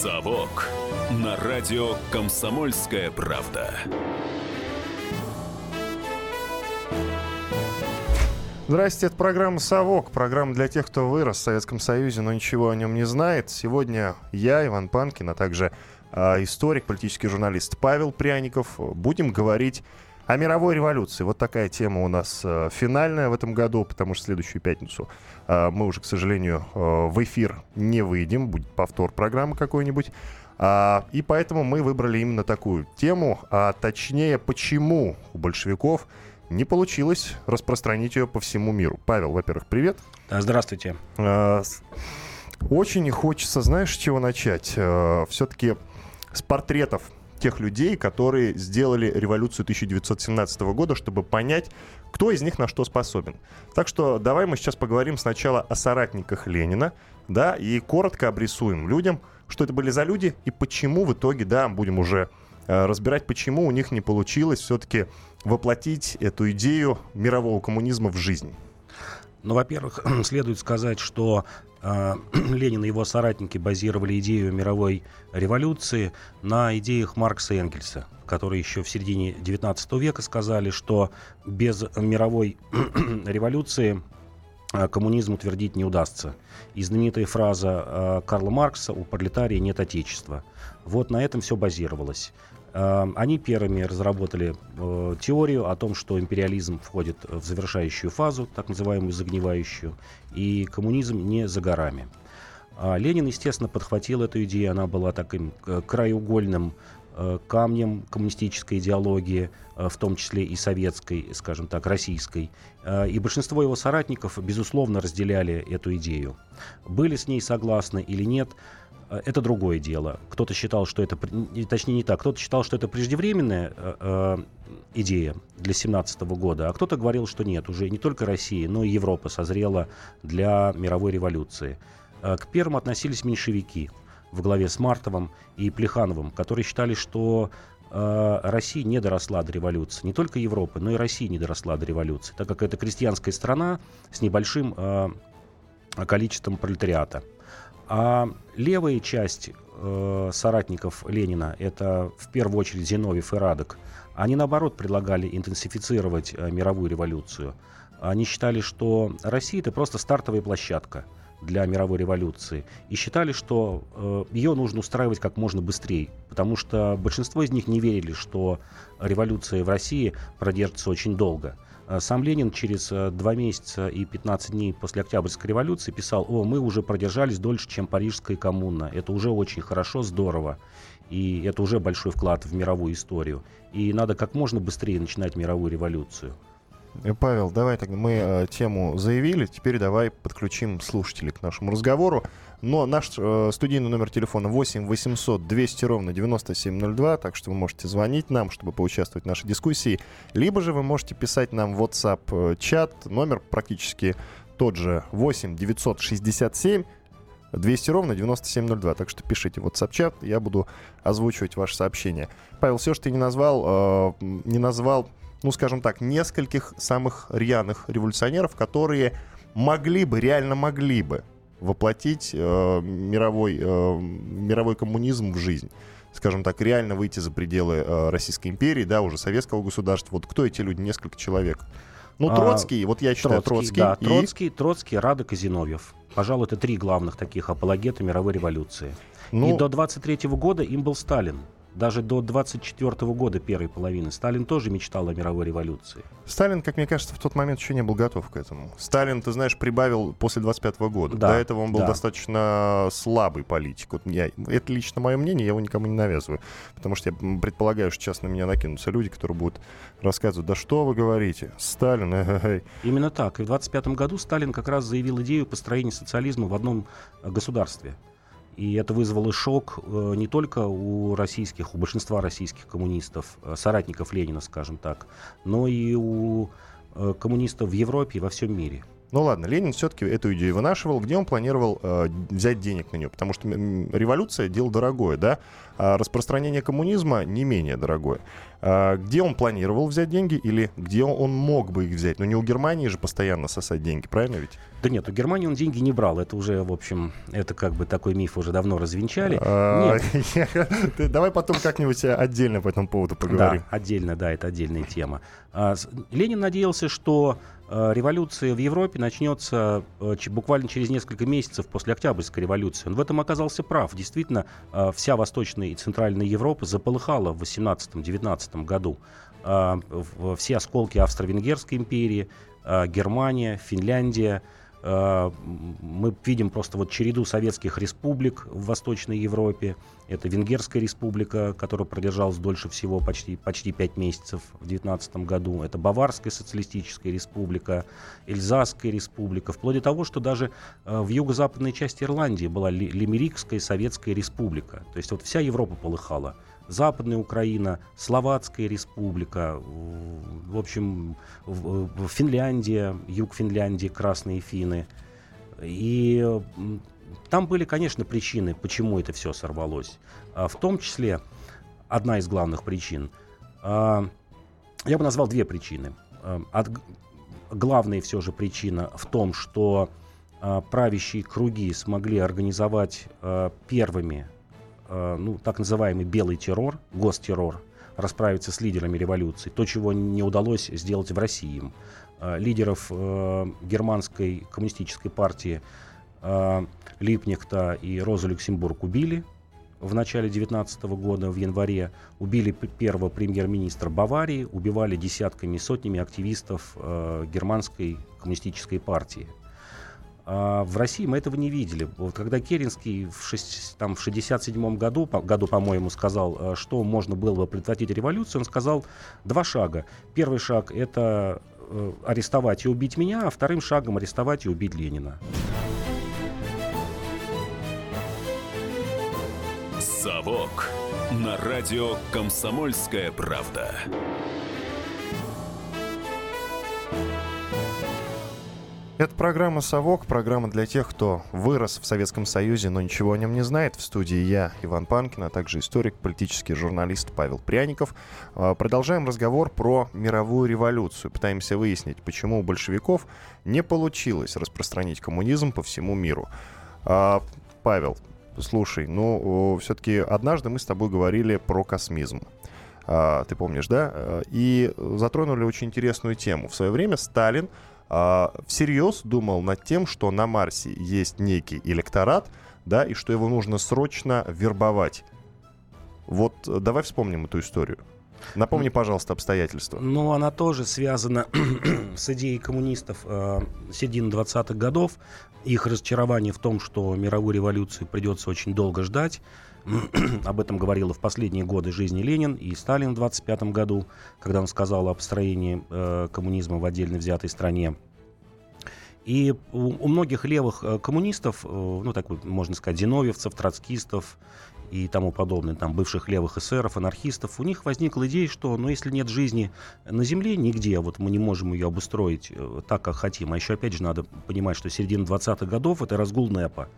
«Совок» на радио «Комсомольская правда». Здрасте, это программа «Совок», программа для тех, кто вырос в Советском Союзе, но ничего о нем не знает. Сегодня я, Иван Панкин, а также э, историк, политический журналист Павел Пряников. Будем говорить о мировой революции. Вот такая тема у нас э, финальная в этом году, потому что следующую пятницу э, мы уже, к сожалению, э, в эфир не выйдем, будет повтор программы какой-нибудь. А, и поэтому мы выбрали именно такую тему, а точнее, почему у большевиков не получилось распространить ее по всему миру. Павел, во-первых, привет. Здравствуйте. Очень хочется, знаешь, с чего начать? Все-таки с портретов тех людей, которые сделали революцию 1917 года, чтобы понять, кто из них на что способен. Так что давай мы сейчас поговорим сначала о соратниках Ленина, да, и коротко обрисуем людям, что это были за люди и почему в итоге, да, будем уже э, разбирать, почему у них не получилось все-таки воплотить эту идею мирового коммунизма в жизнь. Ну, во-первых, следует сказать, что Ленин и его соратники базировали идею мировой революции на идеях Маркса и Энгельса, которые еще в середине XIX века сказали, что без мировой революции э, коммунизм утвердить не удастся. И знаменитая фраза э, Карла Маркса «У пролетария нет отечества». Вот на этом все базировалось. Эм, они первыми разработали э, теорию о том, что империализм входит в завершающую фазу, так называемую загнивающую, и коммунизм не за горами. А Ленин, естественно, подхватил эту идею, она была таким э, краеугольным э, камнем коммунистической идеологии, в том числе и советской, скажем так, российской. И большинство его соратников, безусловно, разделяли эту идею. Были с ней согласны или нет – Э, это другое дело. Кто-то считал, что это, точнее не так, кто-то считал, что это преждевременная э, э идея для 17 года, а кто-то говорил, что нет, уже не только Россия, но и Европа созрела для мировой революции. Э, к первым относились меньшевики в главе с Мартовым и Плехановым, которые считали, что э, Россия не доросла до революции. Не только Европа, но и Россия не доросла до революции, так как это крестьянская страна с небольшим э, количеством пролетариата. А левая часть э, соратников Ленина, это в первую очередь Зиновьев и Радок, они наоборот предлагали интенсифицировать э, мировую революцию. Они считали, что Россия это просто стартовая площадка для мировой революции. И считали, что э, ее нужно устраивать как можно быстрее. Потому что большинство из них не верили, что революция в России продержится очень долго. Э, сам Ленин через э, два месяца и 15 дней после Октябрьской революции писал, о, мы уже продержались дольше, чем Парижская коммуна. Это уже очень хорошо, здорово. И это уже большой вклад в мировую историю. И надо как можно быстрее начинать мировую революцию. Э, Павел, давай тогда мы э, тему заявили, теперь давай подключим слушателей к нашему разговору. Но наш э, студийный номер телефона 8 800 200 ровно 9702, так что вы можете звонить нам, чтобы поучаствовать в нашей дискуссии. Либо же вы можете писать нам в WhatsApp-чат, э, номер практически тот же 8 967 200 ровно 9702. Так что пишите в WhatsApp-чат, я буду озвучивать ваше сообщение. Павел, все, что ты не назвал, э, не назвал, ну, скажем так, нескольких самых рьяных революционеров, которые могли бы, реально могли бы воплотить э, мировой, э, мировой коммунизм в жизнь скажем так, реально выйти за пределы э, Российской империи, да, уже советского государства. Вот кто эти люди? Несколько человек. Ну, а, Троцкий, а, вот я считаю, Троцкий. Троцкий, да, и... Троцкий, Троцкий, Радок и Зиновьев. Пожалуй, это три главных таких апологета мировой революции. Ну... И до 23 года им был Сталин. Даже до 24 года первой половины Сталин тоже мечтал о мировой революции. Сталин, как мне кажется, в тот момент еще не был готов к этому. Сталин, ты знаешь, прибавил после 25 года. Да, До этого он был да. достаточно слабый политик. Вот я, это лично мое мнение, я его никому не навязываю. Потому что я предполагаю, что сейчас на меня накинутся люди, которые будут рассказывать, да что вы говорите, Сталин, эй, Именно так. И в 25 году Сталин как раз заявил идею построения социализма в одном государстве. И это вызвало шок э, не только у российских, у большинства российских коммунистов, э, соратников Ленина, скажем так, но и у э, коммунистов в Европе и во всем мире. Ну ладно, Ленин все-таки эту идею вынашивал. Где он планировал э, взять денег на нее? Потому что революция дело дорогое, да? А распространение коммунизма не менее дорогое. А где он планировал взять деньги или где он мог бы их взять? Ну не у Германии же постоянно сосать деньги, правильно ведь? Да нет, у Германии он деньги не брал. Это уже, в общем, это как бы такой миф уже давно развенчали. А, Давай потом как-нибудь э, отдельно по этому поводу поговорим. Да, отдельно, да, это отдельная тема. А, Ленин надеялся, что революция в Европе начнется э, буквально через несколько месяцев после Октябрьской революции. Он в этом оказался прав. Действительно, э, вся Восточная и Центральная Европа заполыхала в 18-19 году. Все осколки Австро-Венгерской империи, э, Германия, Финляндия, Э, Мы видим просто вот череду советских республик в Восточной Европе. Это Венгерская республика, которая продержалась дольше всего, почти, почти 5 месяцев в 19 году. Это Баварская социалистическая республика, Эльзасская республика. Вплоть до того, что даже э, в юго-западной части Ирландии была Ли- Лимерикская советская республика. То есть вот вся Европа полыхала. Западная Украина, Словацкая республика, в общем, Финляндия, юг Финляндии, Красные Финны. И там были, конечно, причины, почему это все сорвалось. А В том числе одна из главных причин. а, Я бы назвал две причины. А, Главная все же причина в том, что правящие круги смогли организовать первыми ну, так называемый белый террор, гостеррор, расправиться с лидерами революции. То, чего не удалось сделать в России им. Э, Лидеров э, германской коммунистической партии э, Липнихта и Розу Люксембург убили в начале 19 года, в январе. Убили первого премьер-министра Баварии, убивали десятками и сотнями активистов э, германской коммунистической партии. А в России мы этого не видели. Вот когда Керенский в, шесть- там, в 67 году, по, году, по-моему, сказал, э, что можно было бы предотвратить революцию, он сказал два шага. Первый шаг — это э, арестовать и убить меня, а вторым шагом арестовать и убить Ленина. «Совок» на радио «Комсомольская правда». Это программа «Совок», программа для тех, кто вырос в Советском Союзе, но ничего о нем не знает. В студии я, Иван Панкин, а также историк, политический журналист Павел Пряников. А, Продолжаем разговор про мировую революцию. Пытаемся выяснить, почему у большевиков не получилось распространить коммунизм по всему миру. А, Павел, слушай, ну, все-таки однажды мы с тобой говорили про космизм. А, Ты помнишь, да? И затронули очень интересную тему. В свое время Сталин а, всерьез думал над тем, что на Марсе есть некий электорат, да, и что его нужно срочно вербовать. Вот э, давай вспомним эту историю. Напомни, пожалуйста, обстоятельства. Но она тоже связана с идеей коммунистов э, середины 20-х годов. Их разочарование в том, что мировую революцию придется очень долго ждать. Об этом говорил в последние годы жизни Ленин и Сталин в 25 году, когда он сказал о построении э, коммунизма в отдельно взятой стране. И у, у многих левых э, коммунистов, э, ну так можно сказать, зиновьевцев, троцкистов и тому подобное, там бывших левых эсеров, анархистов, у них возникла идея, что, ну если нет жизни на Земле нигде, вот мы не можем ее обустроить э, так, как хотим. А еще, опять же, надо понимать, что середина 20-х годов — это разгул НЭПа.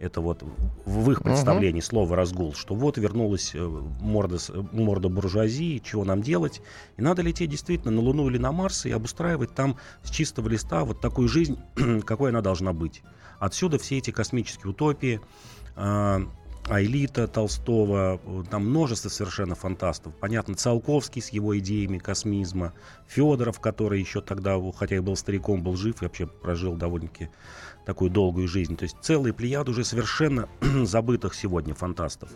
Это вот в их представлении слово «разгул», что вот вернулась э, морда, морда буржуазии, чего нам делать. И надо лететь действительно на Луну или на Марс и обустраивать там с чистого листа вот такую жизнь, какой она должна быть. Отсюда все эти космические утопии, а, Аэлита Толстого, э, там множество совершенно фантастов. Понятно, Циолковский с его идеями космизма, Федоров, который еще тогда, хотя и был стариком, был жив и вообще прожил довольно-таки такую долгую жизнь. То есть целый плеяд уже совершенно забытых сегодня фантастов.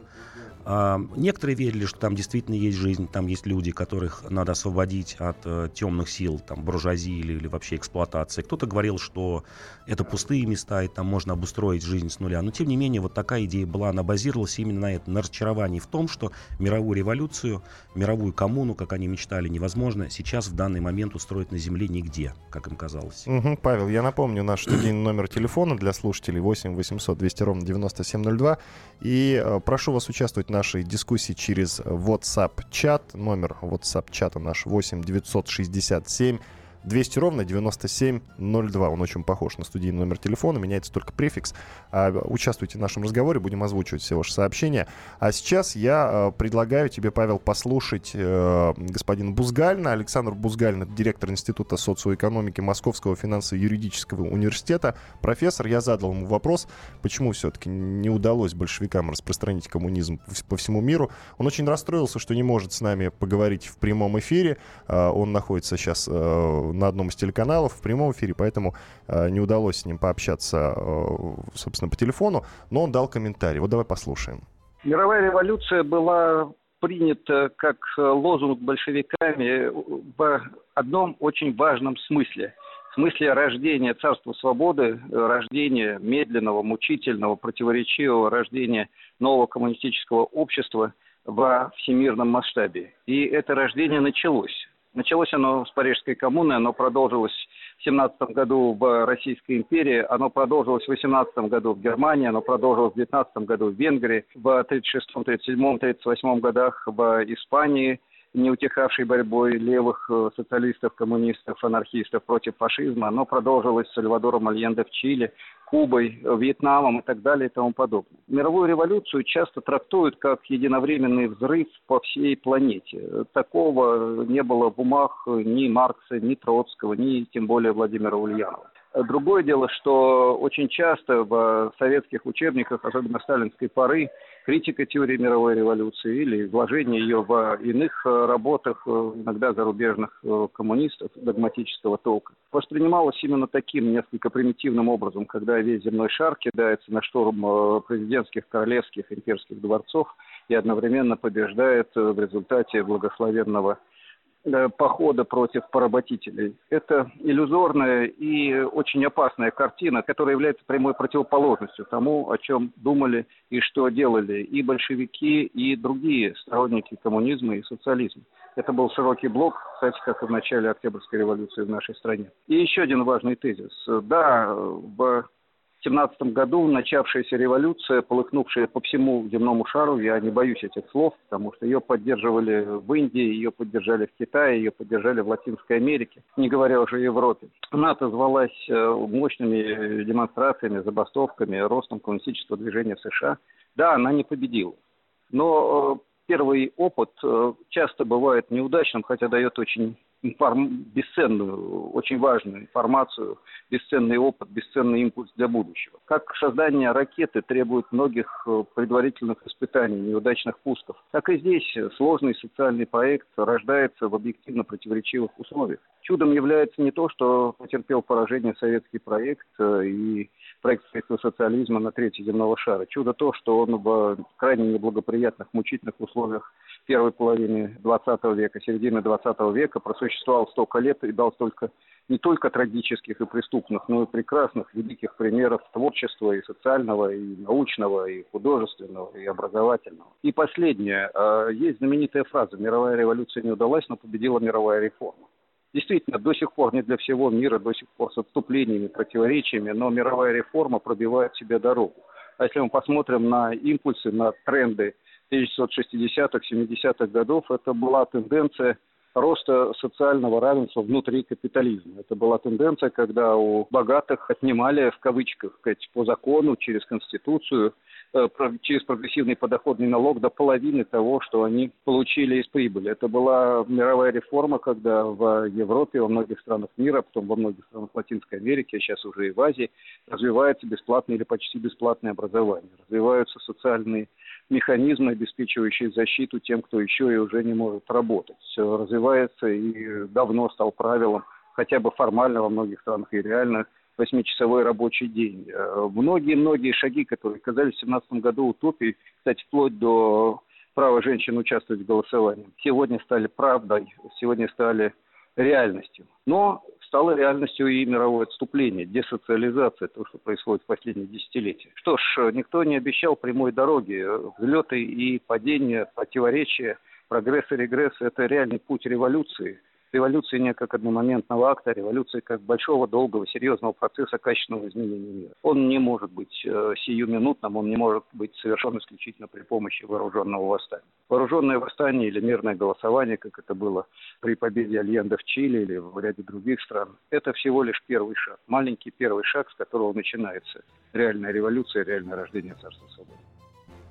А, некоторые верили, что там действительно есть жизнь, там есть люди, которых надо освободить от э, темных сил, там, буржуазии или, или вообще эксплуатации. Кто-то говорил, что это пустые места, и там можно обустроить жизнь с нуля. Но, тем не менее, вот такая идея была, она базировалась именно на этом, на разочаровании в том, что мировую революцию, мировую коммуну, как они мечтали, невозможно сейчас в данный момент устроить на Земле нигде, как им казалось. Мгм, Павел, я напомню наш студийный номер телефона для слушателей 8 800 200 ровно 9702. И э, прошу вас участвовать нашей дискуссии через WhatsApp-чат. Номер WhatsApp-чата наш 8 967 200 ровно 9702. Он очень похож на студийный номер телефона, меняется только префикс. А, участвуйте в нашем разговоре, будем озвучивать все ваши сообщения. А сейчас я предлагаю тебе, Павел, послушать э, господина Бузгальна. Александр Бузгальн, директор Института социоэкономики Московского финансово-юридического университета. Профессор, я задал ему вопрос, почему все-таки не удалось большевикам распространить коммунизм по всему миру. Он очень расстроился, что не может с нами поговорить в прямом эфире. А, он находится сейчас э, на одном из телеканалов в прямом эфире, поэтому э, не удалось с ним пообщаться, э, собственно, по телефону, но он дал комментарий. Вот давай послушаем. Мировая революция была принята как лозунг большевиками в одном очень важном смысле. В смысле рождения царства свободы, рождения медленного, мучительного, противоречивого, рождения нового коммунистического общества во всемирном масштабе. И это рождение началось. Началось оно с Парижской коммуны, оно продолжилось в 17 году в Российской империи, оно продолжилось в 18 году в Германии, оно продолжилось в 19 году в Венгрии, в 36, 37, 38 годах в Испании – не утихавшей борьбой левых э, социалистов, коммунистов, анархистов против фашизма. Оно продолжилось с Сальвадором Альенде в Чили, Кубой, Вьетнамом и так далее и тому подобное. Мировую революцию часто трактуют как единовременный взрыв по всей планете. Такого не было в умах ни Маркса, ни Троцкого, ни тем более Владимира Ульянова. Другое дело, что очень часто в советских учебниках, особенно сталинской поры, критика теории мировой революции или изложение ее в иных э, работах, э, иногда зарубежных э, коммунистов догматического толка, воспринималась именно таким несколько примитивным образом, когда весь земной шар кидается на штурм президентских, королевских, имперских дворцов и одновременно побеждает в результате благословенного похода против поработителей. Это иллюзорная и очень опасная картина, которая является прямой противоположностью тому, о чем думали и что делали и большевики, и другие сторонники коммунизма и социализма. Это был широкий блок, кстати, как и в начале Октябрьской революции в нашей стране. И еще один важный тезис. Да, в 17 году начавшаяся революция, полыхнувшая по всему земному шару, я не боюсь этих слов, потому что ее поддерживали в Индии, ее поддержали в Китае, ее поддержали в Латинской Америке, не говоря уже о Европе. Она отозвалась э, мощными демонстрациями, забастовками, ростом коммунистического движения в США. Да, она не победила. Но э, первый опыт э, часто бывает неудачным, хотя дает очень информ... бесценную, очень важную информацию, бесценный опыт, бесценный импульс для будущего. Как создание ракеты требует многих э, предварительных испытаний, неудачных пусков, так и здесь сложный социальный проект рождается в объективно противоречивых условиях. Чудом является не то, что потерпел поражение советский проект э, и проект строительства социализма на третьей земного шара. Чудо то, что он в крайне неблагоприятных, мучительных условиях первой половины 20 века, середины 20 века просуществовал столько лет и дал столько не только трагических и преступных, но и прекрасных, великих примеров творчества и социального, и научного, и художественного, и образовательного. И последнее. А, есть знаменитая фраза «Мировая революция не удалась, но победила мировая реформа». Действительно, до сих пор не для всего мира, до сих пор с отступлениями, противоречиями, но мировая реформа пробивает себе дорогу. А если мы посмотрим на импульсы, на тренды 1960-х, 70-х годов, это была тенденция роста социального равенства внутри капитализма. Это была тенденция, когда у богатых отнимали, в кавычках, по закону, через Конституцию, э, через прогрессивный подоходный налог до половины того, что они получили из прибыли. Это была мировая реформа, когда в Европе, во многих странах мира, потом во многих странах Латинской Америки, а сейчас уже и в Азии, развивается бесплатное или почти бесплатное образование. Развиваются социальные механизмы, обеспечивающие защиту тем, кто еще и уже не может работать. Все развивается и давно стал правилом, хотя бы формально во многих странах и реально, восьмичасовой рабочий день. Э, многие-многие шаги, которые казались в 2017 году утопией, кстати, вплоть до права женщин участвовать в голосовании, сегодня стали правдой, сегодня стали реальностью. Но стало реальностью и мировое отступление, десоциализация, то, что происходит в последние десятилетия. Что ж, никто не обещал прямой дороги. Взлеты и падения, противоречия, прогресс и регресс – это реальный путь революции. Революции не как одномоментного акта, революции как большого, долгого, серьезного процесса качественного изменения мира. Он не может быть э, сиюминутным, он не может быть совершен исключительно при помощи вооруженного восстания. Вооруженное восстание или мирное голосование, как это было при победе Альенда в Чили или в ряде других стран, это всего лишь первый шаг, маленький первый шаг, с которого начинается реальная революция, реальное рождение Царства Свободы.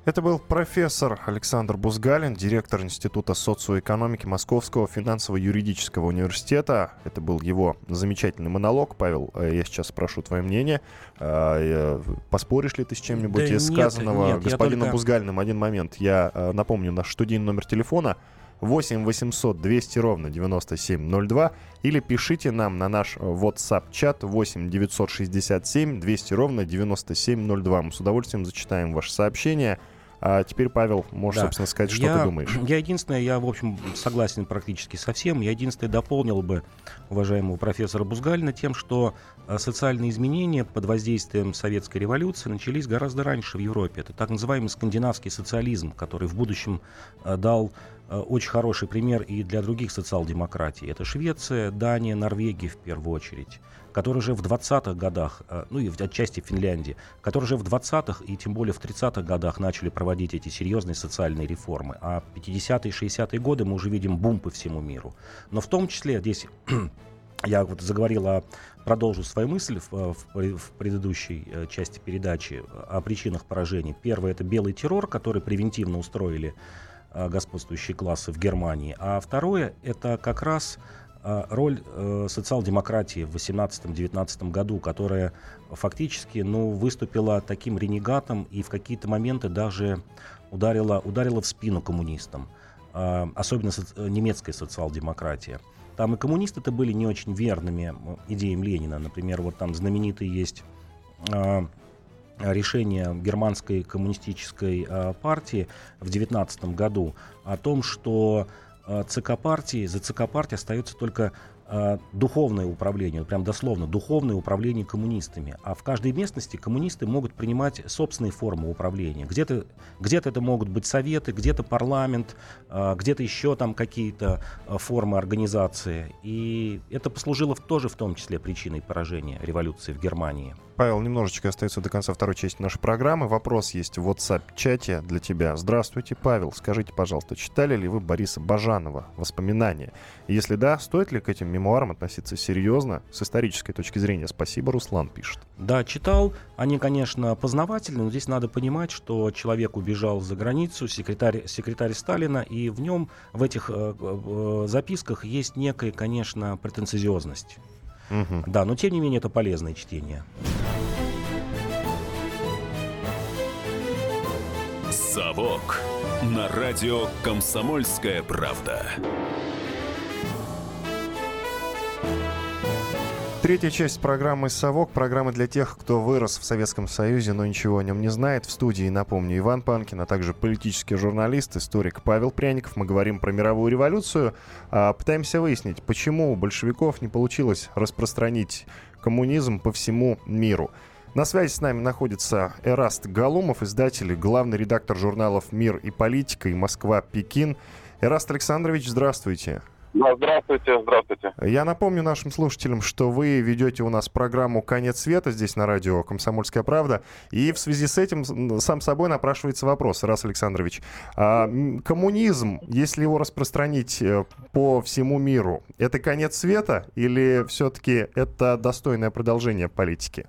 Это был профессор Александр Бузгалин, директор Института социоэкономики Московского финансово-юридического университета. Это был его замечательный монолог. Павел, э, я сейчас спрошу твое мнение. А, поспоришь ли ты с чем-нибудь да из сказанного нет, нет, господином только... Бузгалиным? Один момент. Я э, напомню наш студийный номер телефона 8 800 200 ровно 9702 или пишите нам на наш WhatsApp-чат 8 967 200 ровно 9702. Мы с удовольствием зачитаем ваше сообщение. А теперь, Павел, можешь, да. собственно, сказать, что я, ты думаешь. Я единственное, я, в общем, согласен практически со всем. Я единственное дополнил бы уважаемого профессора Бузгалина тем, что а, социальные изменения под воздействием советской революции начались гораздо раньше в Европе. Это так называемый скандинавский социализм, который в будущем а, дал Э, очень хороший пример и для других социал-демократий. Это Швеция, Дания, Норвегия в первую очередь, которые же в 20-х годах, э, ну и отчасти Финляндия, которые же в 20-х и тем более в 30-х годах начали проводить эти серьезные социальные реформы. А 50-е и 60-е годы мы уже видим бум по всему миру. Но в том числе здесь я вот заговорил о продолжу свою мысль в, в, в предыдущей э, части передачи о причинах поражения. Первое это белый террор, который превентивно устроили Э, господствующие классы в Германии. А второе — это как раз э, роль э, социал-демократии в 18-19 году, которая фактически ну, выступила таким ренегатом и в какие-то моменты даже ударила, ударила в спину коммунистам, особенно со- немецкая социал-демократия. Там и коммунисты-то были не очень верными идеям Ленина. Например, вот там знаменитый есть решение германской коммунистической э, партии в 19 году о том, что э, ЦК партии, за ЦК партии остается только э, духовное управление, прям дословно, духовное управление коммунистами. А в каждой местности коммунисты могут принимать собственные формы управления. Где-то где это могут быть советы, где-то парламент, э, где-то еще там какие-то э, формы организации. И это послужило тоже в том числе причиной поражения революции в Германии. Павел, немножечко остается до конца второй части нашей программы. Вопрос есть в WhatsApp-чате для тебя. Здравствуйте, Павел. Скажите, пожалуйста, читали ли вы Бориса Бажанова «Воспоминания»? Если да, стоит ли к этим мемуарам относиться серьезно, с исторической точки зрения? Спасибо, Руслан пишет. Да, читал. Они, конечно, познавательны, но здесь надо понимать, что человек убежал за границу, секретарь, секретарь Сталина, и в нем, в этих э, э, записках есть некая, конечно, претенциозность. Угу. Да, но тем не менее это полезное чтение. Совок на радио Комсомольская правда. Третья часть программы «Совок». Программа для тех, кто вырос в Советском Союзе, но ничего о нем не знает. В студии, напомню, Иван Панкин, а также политический журналист, историк Павел Пряников. Мы говорим про мировую революцию. А, пытаемся выяснить, почему у большевиков не получилось распространить коммунизм по всему миру. На связи с нами находится Эраст Галумов, издатель, главный редактор журналов «Мир и политика» и «Москва-Пекин». Эраст Александрович, здравствуйте. Да, здравствуйте, здравствуйте. Я напомню нашим слушателям, что вы ведете у нас программу «Конец света» здесь на радио «Комсомольская правда». И в связи с этим сам собой напрашивается вопрос, Раз Александрович. А коммунизм, если его распространить э, по всему миру, это конец света или все-таки это достойное продолжение политики?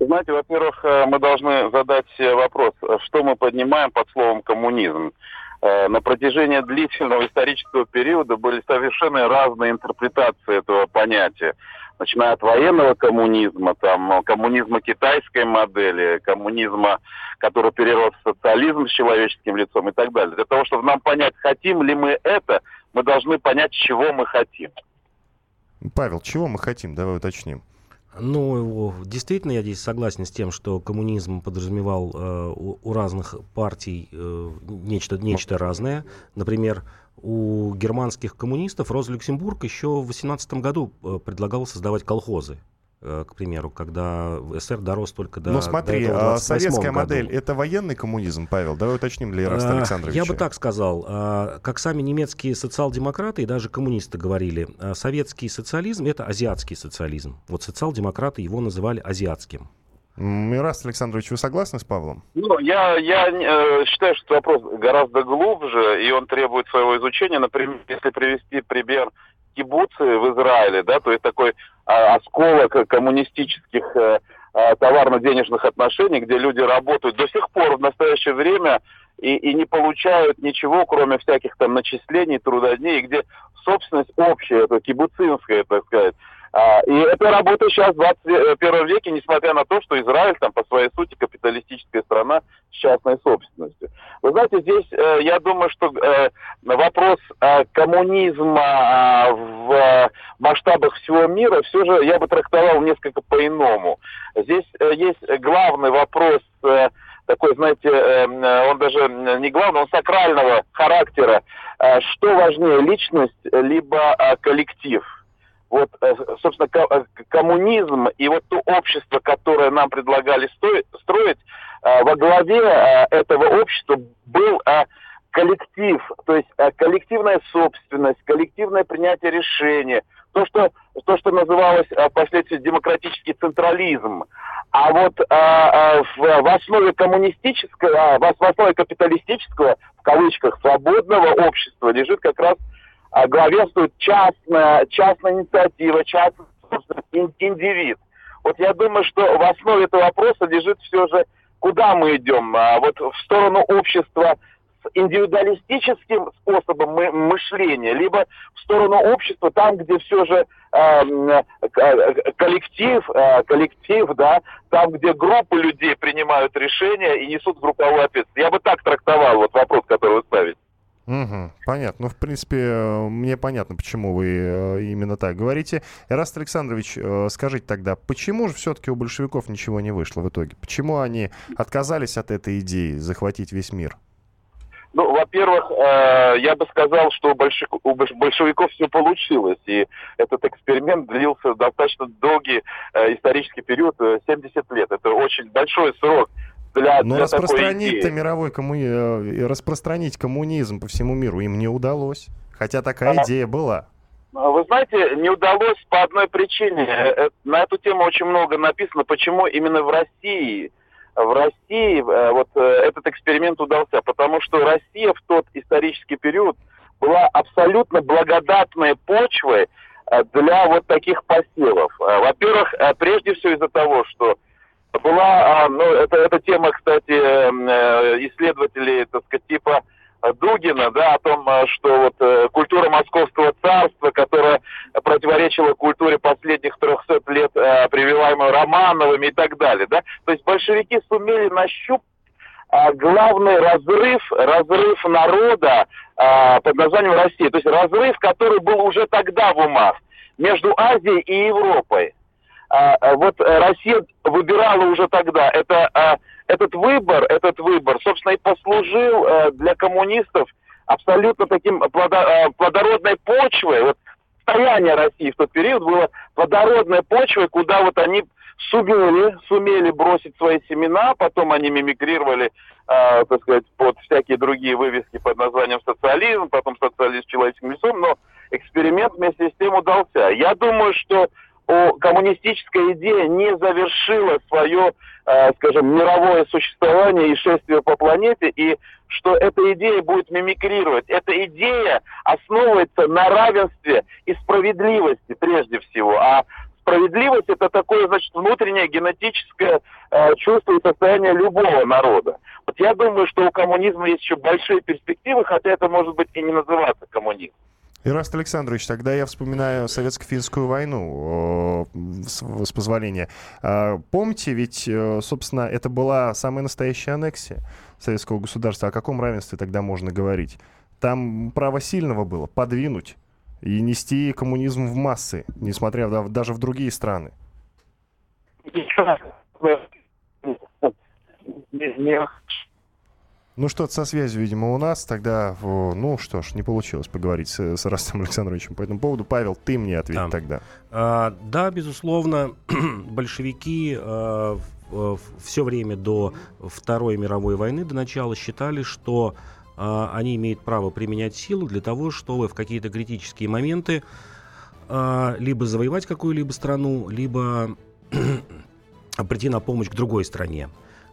Знаете, во-первых, э, мы должны задать вопрос, что мы поднимаем под словом коммунизм. Э, на протяжении длительного исторического периода были совершенно разные интерпретации этого понятия. Начиная от военного коммунизма, там, коммунизма китайской модели, коммунизма, который перерос в социализм с человеческим лицом и так далее. Для того, чтобы нам понять, хотим ли мы это, мы должны понять, чего мы хотим. Павел, чего мы хотим? Давай уточним. Ну, действительно, я здесь согласен с тем, что коммунизм подразумевал э, у, у разных партий э, нечто, нечто разное. Например, у германских коммунистов Роза Люксембург еще в 18 году э, предлагал создавать колхозы. Э, к примеру, когда СССР дорос только до Но смотри, до этого а советская году. модель — это военный коммунизм, Павел? Давай уточним для Ираста А, Александровича. Я бы так сказал, а, как сами немецкие социал-демократы и даже коммунисты говорили, советский социализм — это азиатский социализм. Вот социал-демократы его называли азиатским. М, Ираст Александрович, вы согласны с Павлом? Ну, я, я э, считаю, что вопрос гораздо глубже, и он требует своего изучения. Например, если привести пример кибуцы в Израиле, да, то есть такой а, осколок коммунистических э, а, товарно-денежных отношений, где люди работают до сих пор в настоящее время и, и не получают ничего, кроме всяких там начислений, трудодней, где собственность общая, это кибуцинская, так сказать. А, и это работает сейчас в 21 веке, несмотря на то, что Израиль там по своей сути капиталистическая страна с частной собственностью. Вы знаете, здесь э, я думаю, что э, вопрос э, коммунизма э, в масштабах всего мира все же я бы трактовал несколько по-иному. Здесь есть главный вопрос такой, знаете, э, он даже не главный, он сакрального характера. Что важнее, личность либо коллектив? Вот, э, собственно, э, коммунизм и вот то общество, которое нам предлагали строить, э, во главе этого общества был коллектив, то есть коллективная собственность, коллективное принятие решения, то, что, то, что называлось впоследствии демократический централизм. А вот в, основе коммунистического, в, основе капиталистического, в кавычках, свободного общества лежит как раз главенствует частная, частная инициатива, частный индивид. Вот я думаю, что в основе этого вопроса лежит все же, куда мы идем, А, вот в сторону общества с индивидуалистическим способом мы- мышления, либо в сторону общества там, где все же э, коллектив, э, коллектив, да, там, где группы людей принимают решения и несут групповую ответственность. Я бы так трактовал вот вопрос, который вы ставите. Мгм, понятно. Ну, в принципе, э, мне понятно, почему вы э, именно так говорите. Эраст Александрович, э, скажите тогда, почему же все-таки у большевиков ничего не вышло в итоге? Почему они отказались от этой идеи захватить весь мир? Ну, во-первых, э, я бы сказал, что у большевиков все получилось, и этот эксперимент длился достаточно долгий э, исторический период, э, 70 лет. Это очень большой срок для, Но для распространить-то мировой коммуни... э, распространить коммунизм по всему миру им не удалось. Хотя такая А. идея была. А Вы знаете, не удалось по одной причине. Э, э, На эту тему очень много написано, почему именно в России в России вот этот эксперимент удался, потому что Россия в тот исторический период была абсолютно благодатной почвой для вот таких посевов. Во-первых, прежде всего из-за того, что была, а, ну, это, это тема, кстати, э, исследователей, так сказать, типа Дугина, да, о том, э, что вот э, культура Московского царства, которая противоречила культуре последних 300 лет, э, прививаемой Романовыми и так далее, да. То есть большевики сумели нащупать а, главный разрыв, разрыв народа а, под названием Россия. То есть разрыв, который был уже тогда в умах между Азией и Европой. А, а, вот э, Россия выбирала уже тогда. Это, а, этот выбор, этот выбор, собственно, и послужил э, для коммунистов абсолютно таким э, плодородной почвой. Вот состояние России в тот период было плодородной почвой, куда вот они сумели, сумели бросить свои семена, потом они мимикрировали, э, так сказать, под всякие другие вывески под названием социализм, потом социализм с человеческим лицом, но эксперимент вместе с тем удался. Я думаю, что коммунистическая идея не завершила свое, э, скажем, мировое существование и шествие по планете, и что эта идея будет мимикрировать. Эта идея основывается на равенстве и справедливости прежде всего. А справедливость это такое, значит, внутреннее генетическое э, чувство и состояние любого народа. Вот я думаю, что у коммунизма есть еще большие перспективы, хотя это может быть и не называться коммунизм. Ираст Александрович, тогда я вспоминаю советско-финскую войну, э, с, позволения. А, Помните, ведь, э, собственно, это была самая настоящая аннексия советского государства. О каком равенстве тогда можно говорить? Там право сильного было подвинуть и нести коммунизм в массы, несмотря даже в другие страны. Ну, что-то со связью, видимо, у нас. Тогда, ну что ж, не получилось поговорить с, с Растом Александровичем по этому поводу. Павел, ты мне ответь да. тогда. А, да, безусловно, большевики а, все время до Второй мировой войны, до начала, считали, что а, они имеют право применять силу для того, чтобы в какие-то критические моменты а, либо завоевать какую-либо страну, либо прийти на помощь к другой стране.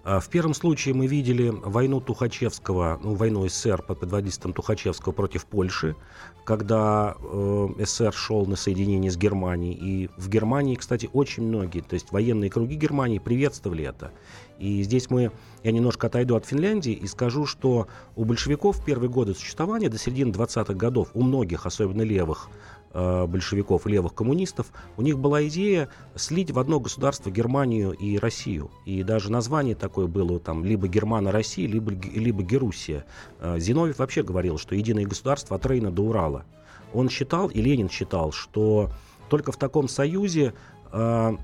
А, в первом случае мы видели войну Тухачевского, ну, войну СССР под предводительством Тухачевского против Польши, когда э, СССР шел на соединение с Германией. И в Германии, кстати, очень многие, то есть военные круги Германии приветствовали это. И здесь мы, я немножко отойду от Финляндии и скажу, что у большевиков в первые годы существования, до середины 20-х годов, у многих, особенно левых, большевиков и левых коммунистов, у них была идея слить в одно государство Германию и Россию. И даже название такое было там либо Германа-Россия, либо, либо Геруссия. Э, Зиновьев вообще говорил, что единое государство от Рейна до Урала. Он считал, и Ленин считал, что только в таком союзе э,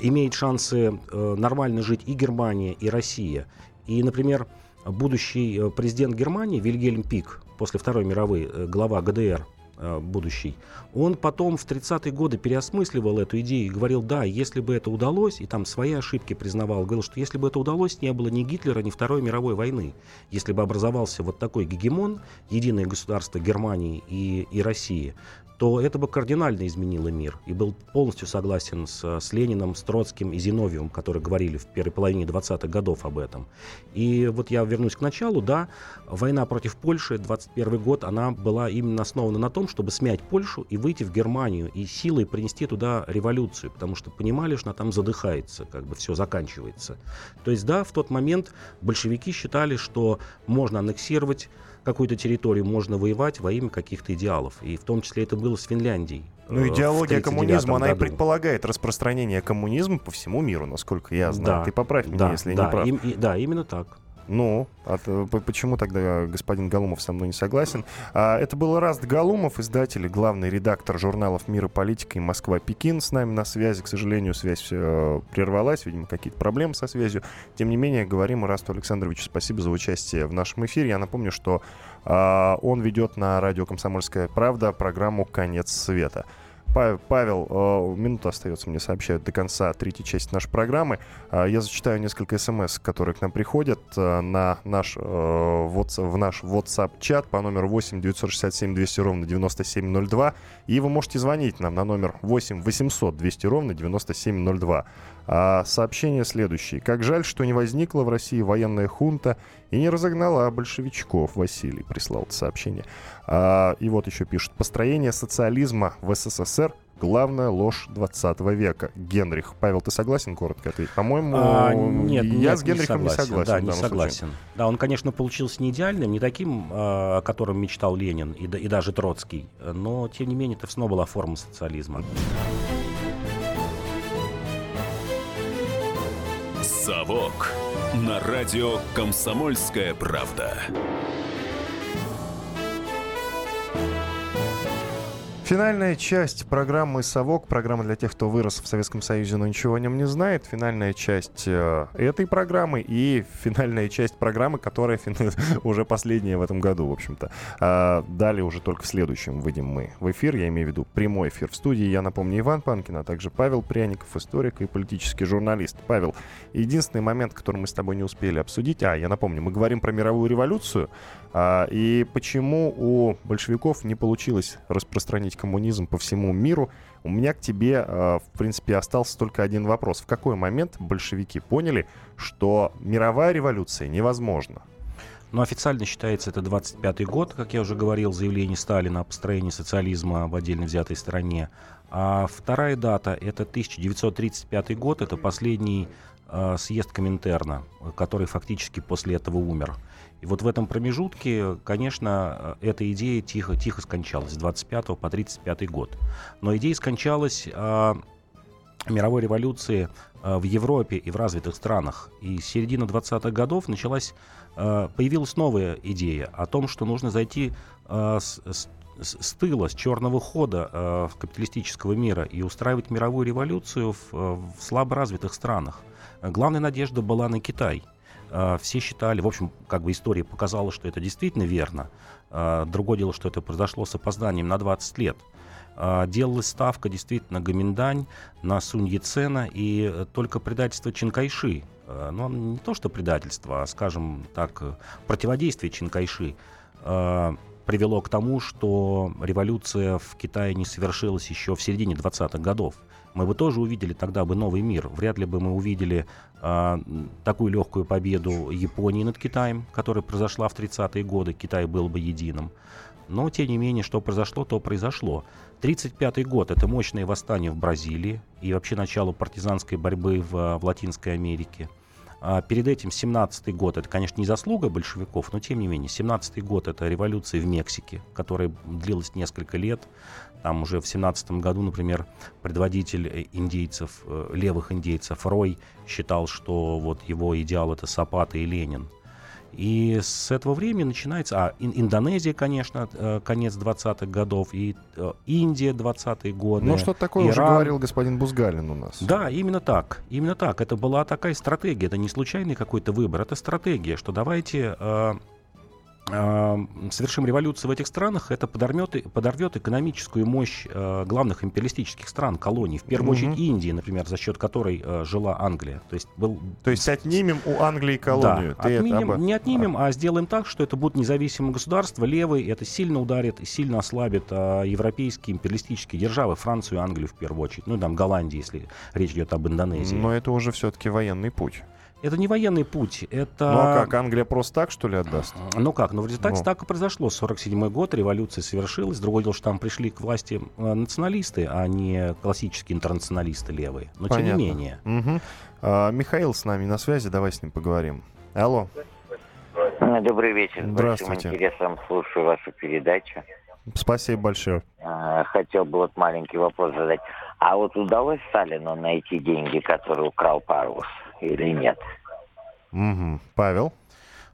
имеет шансы э, нормально жить и Германия, и Россия. И, например, будущий э, президент Германии Вильгельм Пик после Второй мировой, глава ГДР, Э, будущий, он потом в 30-е годы переосмысливал эту идею и говорил, да, если бы это удалось, и там свои ошибки признавал, говорил, что если бы это удалось, не было ни Гитлера, ни Второй мировой войны. Если бы образовался вот такой гегемон, единое государство Германии и, и России, то это бы кардинально изменило мир. И был полностью согласен с, с Лениным, с Троцким и Зиновьевым, которые говорили в первой половине 20-х годов об этом. И вот я вернусь к началу, да, война против Польши, 21 год, она была именно основана на том, чтобы смять Польшу и выйти в Германию и силой принести туда революцию, потому что понимали, что она там задыхается, как бы все заканчивается. То есть, да, в тот момент большевики считали, что можно аннексировать какую-то территорию можно воевать во имя каких-то идеалов. И в том числе это было с Финляндией. Ну, э, идеология коммунизма, она и предполагает распространение коммунизма по всему миру, насколько я знаю. Да, Ты поправь меня, да, если да, не прав. Им, и, да, именно так. Ну, а почему тогда господин Галумов со мной не согласен? А, это был Раст Галумов, издатель главный редактор журналов «Мир и политика» и «Москва-Пекин». С нами на связи. К сожалению, связь э, прервалась. Видимо, какие-то проблемы со связью. Тем не менее, говорим Расту Александровичу спасибо за участие в нашем эфире. Я напомню, что э, он ведет на радио «Комсомольская правда» программу «Конец света». Павел, э, минута остается, мне сообщают, до конца третьей части нашей программы. Э, я зачитаю несколько смс, которые к нам приходят э, на наш, в наш WhatsApp-чат по номеру 8 967 200 ровно 9702. И вы можете звонить нам на номер 8 800 200 ровно 9702. А сообщение следующее. Как жаль, что не возникла в России военная хунта и не разогнала большевичков. Василий прислал это сообщение. А, и вот еще пишет. Построение социализма в СССР главная ложь 20 века. Генрих. Павел, ты согласен коротко ответить? По-моему, а, нет, я нет, с Генрихом не согласен. Не согласен да, не согласен. Случае. Да, он, конечно, получился не идеальным, не таким, а, о котором мечтал Ленин и, и даже Троцкий, но, тем не менее, это снова была форма социализма. «Совок» на радио «Комсомольская правда». Финальная часть программы «Совок», программа для тех, кто вырос в Советском Союзе, но ничего о нем не знает. Финальная часть э, этой программы и финальная часть программы, которая фин... уже последняя в этом году, в общем-то. А, далее уже только в следующем выйдем мы в эфир, я имею в виду прямой эфир в студии. Я напомню, Иван Панкин, а также Павел Пряников, историк и политический журналист. Павел, единственный момент, который мы с тобой не успели обсудить, а, я напомню, мы говорим про мировую революцию, а, и почему у большевиков не получилось распространить коммунизм по всему миру, у меня к тебе, а, в принципе, остался только один вопрос. В какой момент большевики поняли, что мировая революция невозможна? Но ну, официально считается это 25-й год, как я уже говорил, заявление Сталина о построении социализма в отдельно взятой стране. А вторая дата — это 1935 год, это последний э, съезд Коминтерна, который фактически после этого умер. И вот в этом промежутке, конечно, эта идея тихо, тихо скончалась с 25 по 35 год. Но идея скончалась э, мировой революции э, в Европе и в развитых странах. И с середины 20-х годов началась, э, появилась новая идея о том, что нужно зайти э, с, с с тыла, с черного хода э, капиталистического мира и устраивать мировую революцию в, в слаборазвитых странах. Главная надежда была на Китай. Э, все считали, в общем, как бы история показала, что это действительно верно. Э, другое дело, что это произошло с опозданием на 20 лет. Э, делалась ставка действительно Гоминдань на Сунь Яцена, и только предательство Чинкайши, ну, не то что предательство, а, скажем так, противодействие Чинкайши, привело к тому, что революция в Китае не совершилась еще в середине 20-х годов. Мы бы тоже увидели тогда бы новый мир. Вряд ли бы мы увидели э, такую легкую победу Японии над Китаем, которая произошла в 30-е годы. Китай был бы единым. Но, тем не менее, что произошло, то произошло. 1935 год – это мощное восстание в Бразилии и вообще начало партизанской борьбы в, в Латинской Америке – а перед этим 17-й год, это, конечно, не заслуга большевиков, но тем не менее, 17-й год это революция в Мексике, которая длилась несколько лет. Там уже в 17 году, например, предводитель индейцев, э, левых индейцев Рой считал, что вот его идеал это Сапата и Ленин – и с этого времени начинается... А, Индонезия, конечно, э, конец 20-х годов, и э, Индия 20-е годы. Ну, что такое Иран. уже говорил господин Бузгалин у нас. Да, именно так. Именно так. Это была такая стратегия. Это не случайный какой-то выбор. Это стратегия, что давайте э, совершим революцию в этих странах, это подорвет, подорвет экономическую мощь э, главных империалистических стран, колоний. В первую mm-hmm. очередь Индии, например, за счет которой э, жила Англия. То есть, был... То есть отнимем у Англии колонию? Да, отнимем, это... не отнимем, а. а сделаем так, что это будут независимые государства, левые, это сильно ударит и сильно ослабит э, европейские империалистические державы, Францию и Англию в первую очередь. Ну, там, Голландии, если речь идет об Индонезии. Но это уже все-таки военный путь. Это не военный путь, это... Ну а как, Англия просто так, что ли, отдаст? Ну как, ну в результате ну. так и произошло. 47 год, революция совершилась. Другое дело, что там пришли к власти э, националисты, а не классические интернационалисты левые. Но Понятно. тем не менее. Угу. А, Михаил с нами на связи, давай с ним поговорим. Алло. Добрый вечер. Здравствуйте. С интересом слушаю вашу передачу. Спасибо большое. А, хотел бы вот маленький вопрос задать. А вот удалось Сталину найти деньги, которые украл Парус? Или нет. Угу. Павел?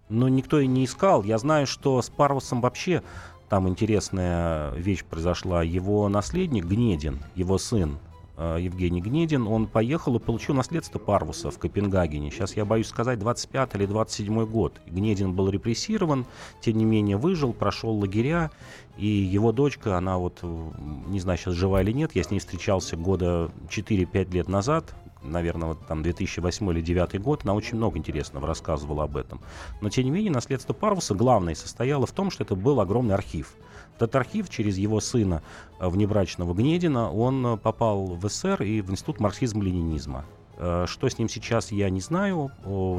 Ну, никто и не искал. Я знаю, что с Парусом вообще там интересная вещь произошла. Его наследник Гнедин, его сын, Э, Евгений Гнедин, он поехал и получил наследство Парвуса в Копенгагене. Сейчас я боюсь сказать, 25 или 27 год. Гнедин был репрессирован, тем не менее выжил, прошел лагеря, и его дочка, она вот, не знаю, сейчас жива или нет, я с ней встречался года 4-5 лет назад, наверное, вот там 2008 или 2009 год, она очень много интересного рассказывала об этом. Но, тем не менее, наследство Парвуса главное состояло в том, что это был огромный архив. Этот архив через его сына э, внебрачного Гнедина, он э, попал в СССР и в Институт марксизма-ленинизма. Э, что с ним сейчас, я не знаю.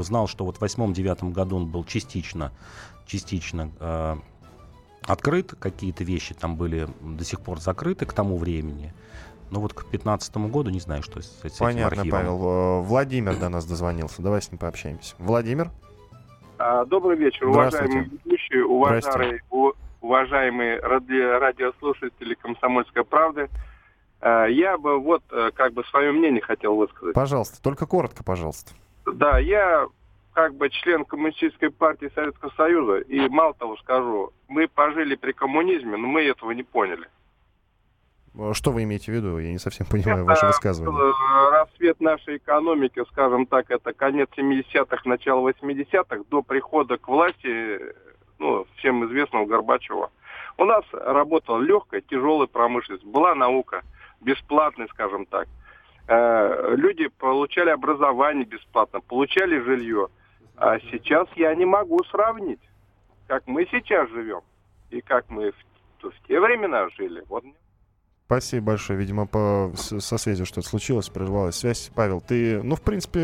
Знал, что вот в восьмом-девятом году он был частично, частично открыт. Какие-то вещи там были до сих пор закрыты к тому времени. Но вот к 2015 году не знаю, что с, с Понятно, этим архивом. Павел. Владимир до нас дозвонился. Давай с ним пообщаемся. Владимир? А, добрый вечер, уважаемые ведущие, уважаемые, уважаемые ради, радиослушатели «Комсомольской правды». Э, я бы вот э, как бы свое мнение хотел высказать. Пожалуйста, только коротко, пожалуйста. Да, я как бы член Коммунистической партии Советского Союза, и мало того скажу, мы пожили при коммунизме, но мы этого не поняли. Э, что вы имеете в виду? Я не совсем понимаю это ваше высказывание. Рассвет нашей экономики, скажем так, это конец 70-х, начало 80-х, до прихода к власти ну, всем известного Горбачева. У нас работала легкая, тяжелая промышленность, была наука, бесплатная, скажем так. Э, люди получали образование бесплатно, получали жилье. А сейчас я не могу сравнить, как мы сейчас живем и как мы в, в те времена жили. Вот Спасибо большое. Видимо, по, со связью что-то случилось, прервалась связь. Павел, ты, ну, в принципе,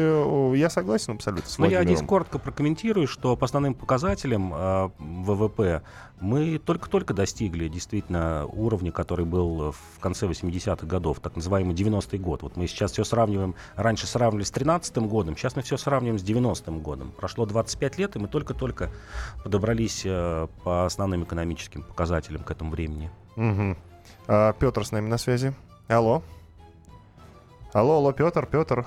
я согласен абсолютно с Ну, я здесь коротко прокомментирую, что по основным показателям э, ВВП мы только-только достигли действительно уровня, который был в конце 80-х годов, так называемый 90-й год. Вот мы сейчас все сравниваем, раньше сравнивали с 13-м годом, сейчас мы все сравниваем с 90-м годом. Прошло 25 лет, и мы только-только подобрались э, по основным экономическим показателям к этому времени. Угу. А, Петр с нами на связи. Алло. Алло, алло, Петр, Петр.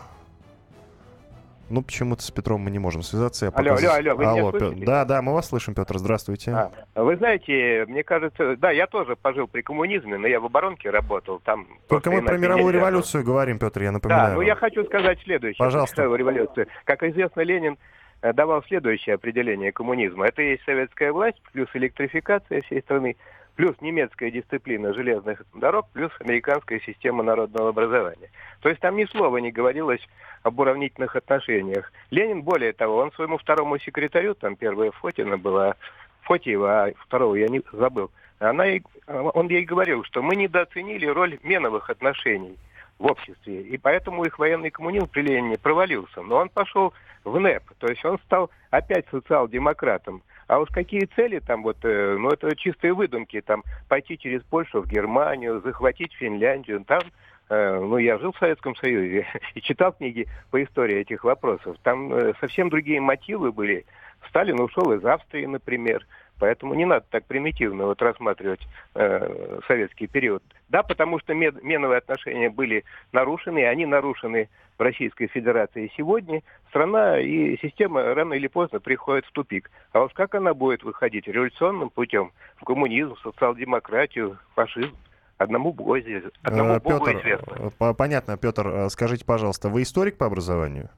Ну, почему-то с Петром мы не можем связаться. Я алло, алло, алло, вы алло, меня Петр. Да, да, мы вас слышим, Петр, здравствуйте. А, вы знаете, мне кажется, да, я тоже пожил при коммунизме, но я в оборонке работал. Там Только мы про мировую революцию было. говорим, Петр, я напоминаю. Да, ну я хочу сказать следующее. Пожалуйста. Революцию. Как известно, Ленин э, давал следующее определение коммунизма. Это есть советская власть, плюс электрификация всей страны, плюс немецкая дисциплина железных дорог, плюс американская система народного образования. То есть там ни слова не говорилось об уравнительных отношениях. Ленин, более того, он своему второму секретарю, там первая Фотина была, Фотиева, а второго я не забыл, она, он ей говорил, что мы недооценили роль меновых отношений в обществе, и поэтому их военный коммунизм при Ленине провалился. Но он пошел в НЭП, то есть он стал опять социал-демократом. А уж какие цели там вот, э, ну это чистые выдумки, там пойти через Польшу в Германию, захватить Финляндию, там э, ну, я жил в Советском Союзе и читал книги по истории этих вопросов. Там э, совсем другие мотивы были. Сталин ушел из Австрии, например. Поэтому не надо так примитивно вот рассматривать э, советский период. Да, потому что мед, меновые отношения были нарушены, и они нарушены в Российской Федерации сегодня. Страна и система рано или поздно приходит в тупик. А вот как она будет выходить? Революционным путем? В коммунизм, социал-демократию, фашизм? Одному Богу, одному э, Богу Петр, известно. э, Понятно, Петр, э, скажите, пожалуйста, вы историк по образованию?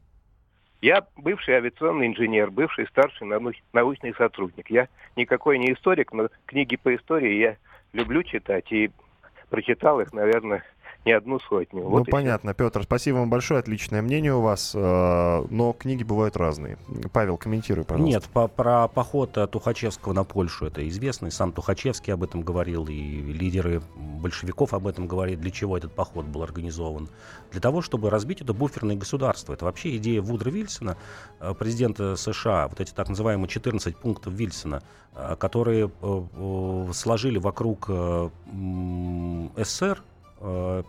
Я бывший авиационный инженер, бывший старший научный сотрудник. Я никакой не историк, но книги по истории я люблю читать и прочитал их, наверное, не одну сотню. Ну, вот понятно, Петр, спасибо вам большое, отличное мнение у вас, э, но книги бывают разные. Павел, комментируй, пожалуйста. Нет, по, про поход э, Тухачевского на Польшу это известно, и сам Тухачевский об этом говорил, и лидеры большевиков об этом говорили, для чего этот поход был организован. Для того, чтобы разбить это буферное государство. Это вообще идея Вудра Вильсона, э, президента США, вот эти так называемые 14 пунктов Вильсона, которые сложили вокруг СССР э,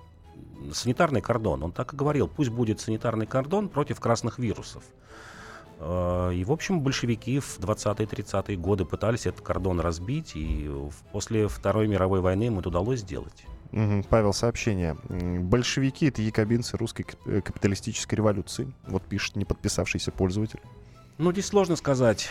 санитарный кордон. Он так и говорил, пусть будет санитарный кордон против красных вирусов. Э, и, в общем, большевики в 20-30-е годы пытались этот кордон разбить, и после Второй мировой войны им это удалось сделать. Павел, сообщение. Большевики — это якобинцы русской э, капиталистической революции. Вот пишет не подписавшийся пользователь. Ну, здесь сложно сказать,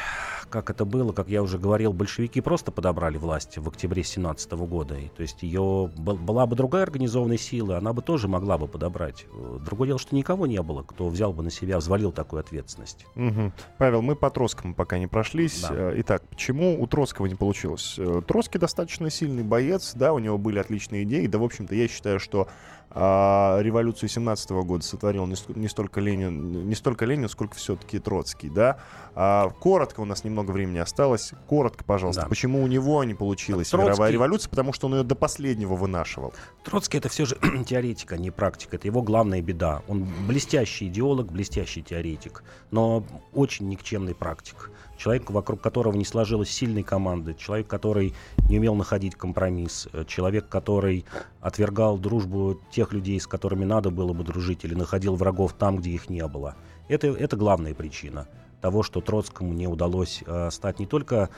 как это было. Как я уже говорил, большевики просто подобрали власть в октябре 17 года. И, то есть ее была бы другая организованная сила, она бы тоже могла бы подобрать. Другое дело, что никого не было, кто взял бы на себя, взвалил такую ответственность. Угу. Павел, мы по Троцкому пока не прошлись. Да. Э, итак, почему у Троцкого не получилось? Э, Троцкий достаточно сильный боец, да, у него были отличные идеи. Да, в общем-то, я считаю, что а революцию 17 года сотворил не, не столько Ленин, не столько Ленин, сколько все-таки Троцкий, да. А, коротко, у нас немного времени осталось. Коротко, пожалуйста, да. почему у него не получилась Троцкий... мировая революция? Потому что он ее до последнего вынашивал. Троцкий это все же теоретика, не практика. Это его главная беда. Он блестящий идеолог, блестящий теоретик, но очень никчемный практик человек, вокруг которого не сложилась сильной команды, человек, который не умел находить компромисс, э, человек, который отвергал дружбу тех людей, с которыми надо было бы дружить, или находил врагов там, где их не было. Это, это главная причина того, что Троцкому не удалось э, стать не только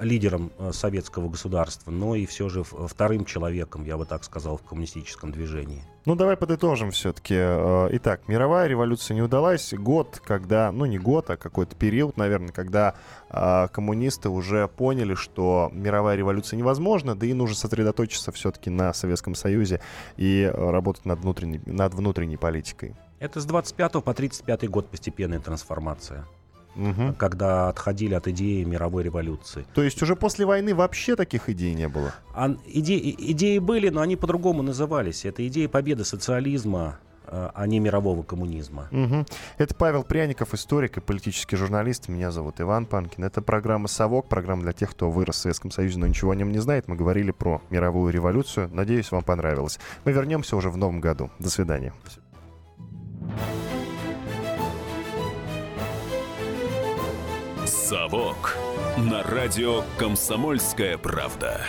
лидером э, советского государства, но и все же вторым человеком, я бы так сказал, в коммунистическом движении. Ну, давай подытожим все-таки. Э, итак, мировая революция не удалась. Год, когда, ну не год, а какой-то период, наверное, когда э, коммунисты уже поняли, что мировая революция невозможна, да и нужно сосредоточиться все-таки на Советском Союзе и работать над внутренней, над внутренней политикой. Это с 25 по 35 год постепенная трансформация угу. когда отходили от идеи мировой революции. То есть уже после войны вообще таких идей не было? А, иде, идеи были, но они по-другому назывались. Это идея победы социализма, а, а не мирового коммунизма. Угу. Это Павел Пряников, историк и политический журналист. Меня зовут Иван Панкин. Это программа «Совок», программа для тех, кто вырос в Советском Союзе, но ничего о нем не знает. Мы говорили про мировую революцию. Надеюсь, вам понравилось. Мы вернемся уже в новом году. До свидания. «Совок» на радио «Комсомольская правда».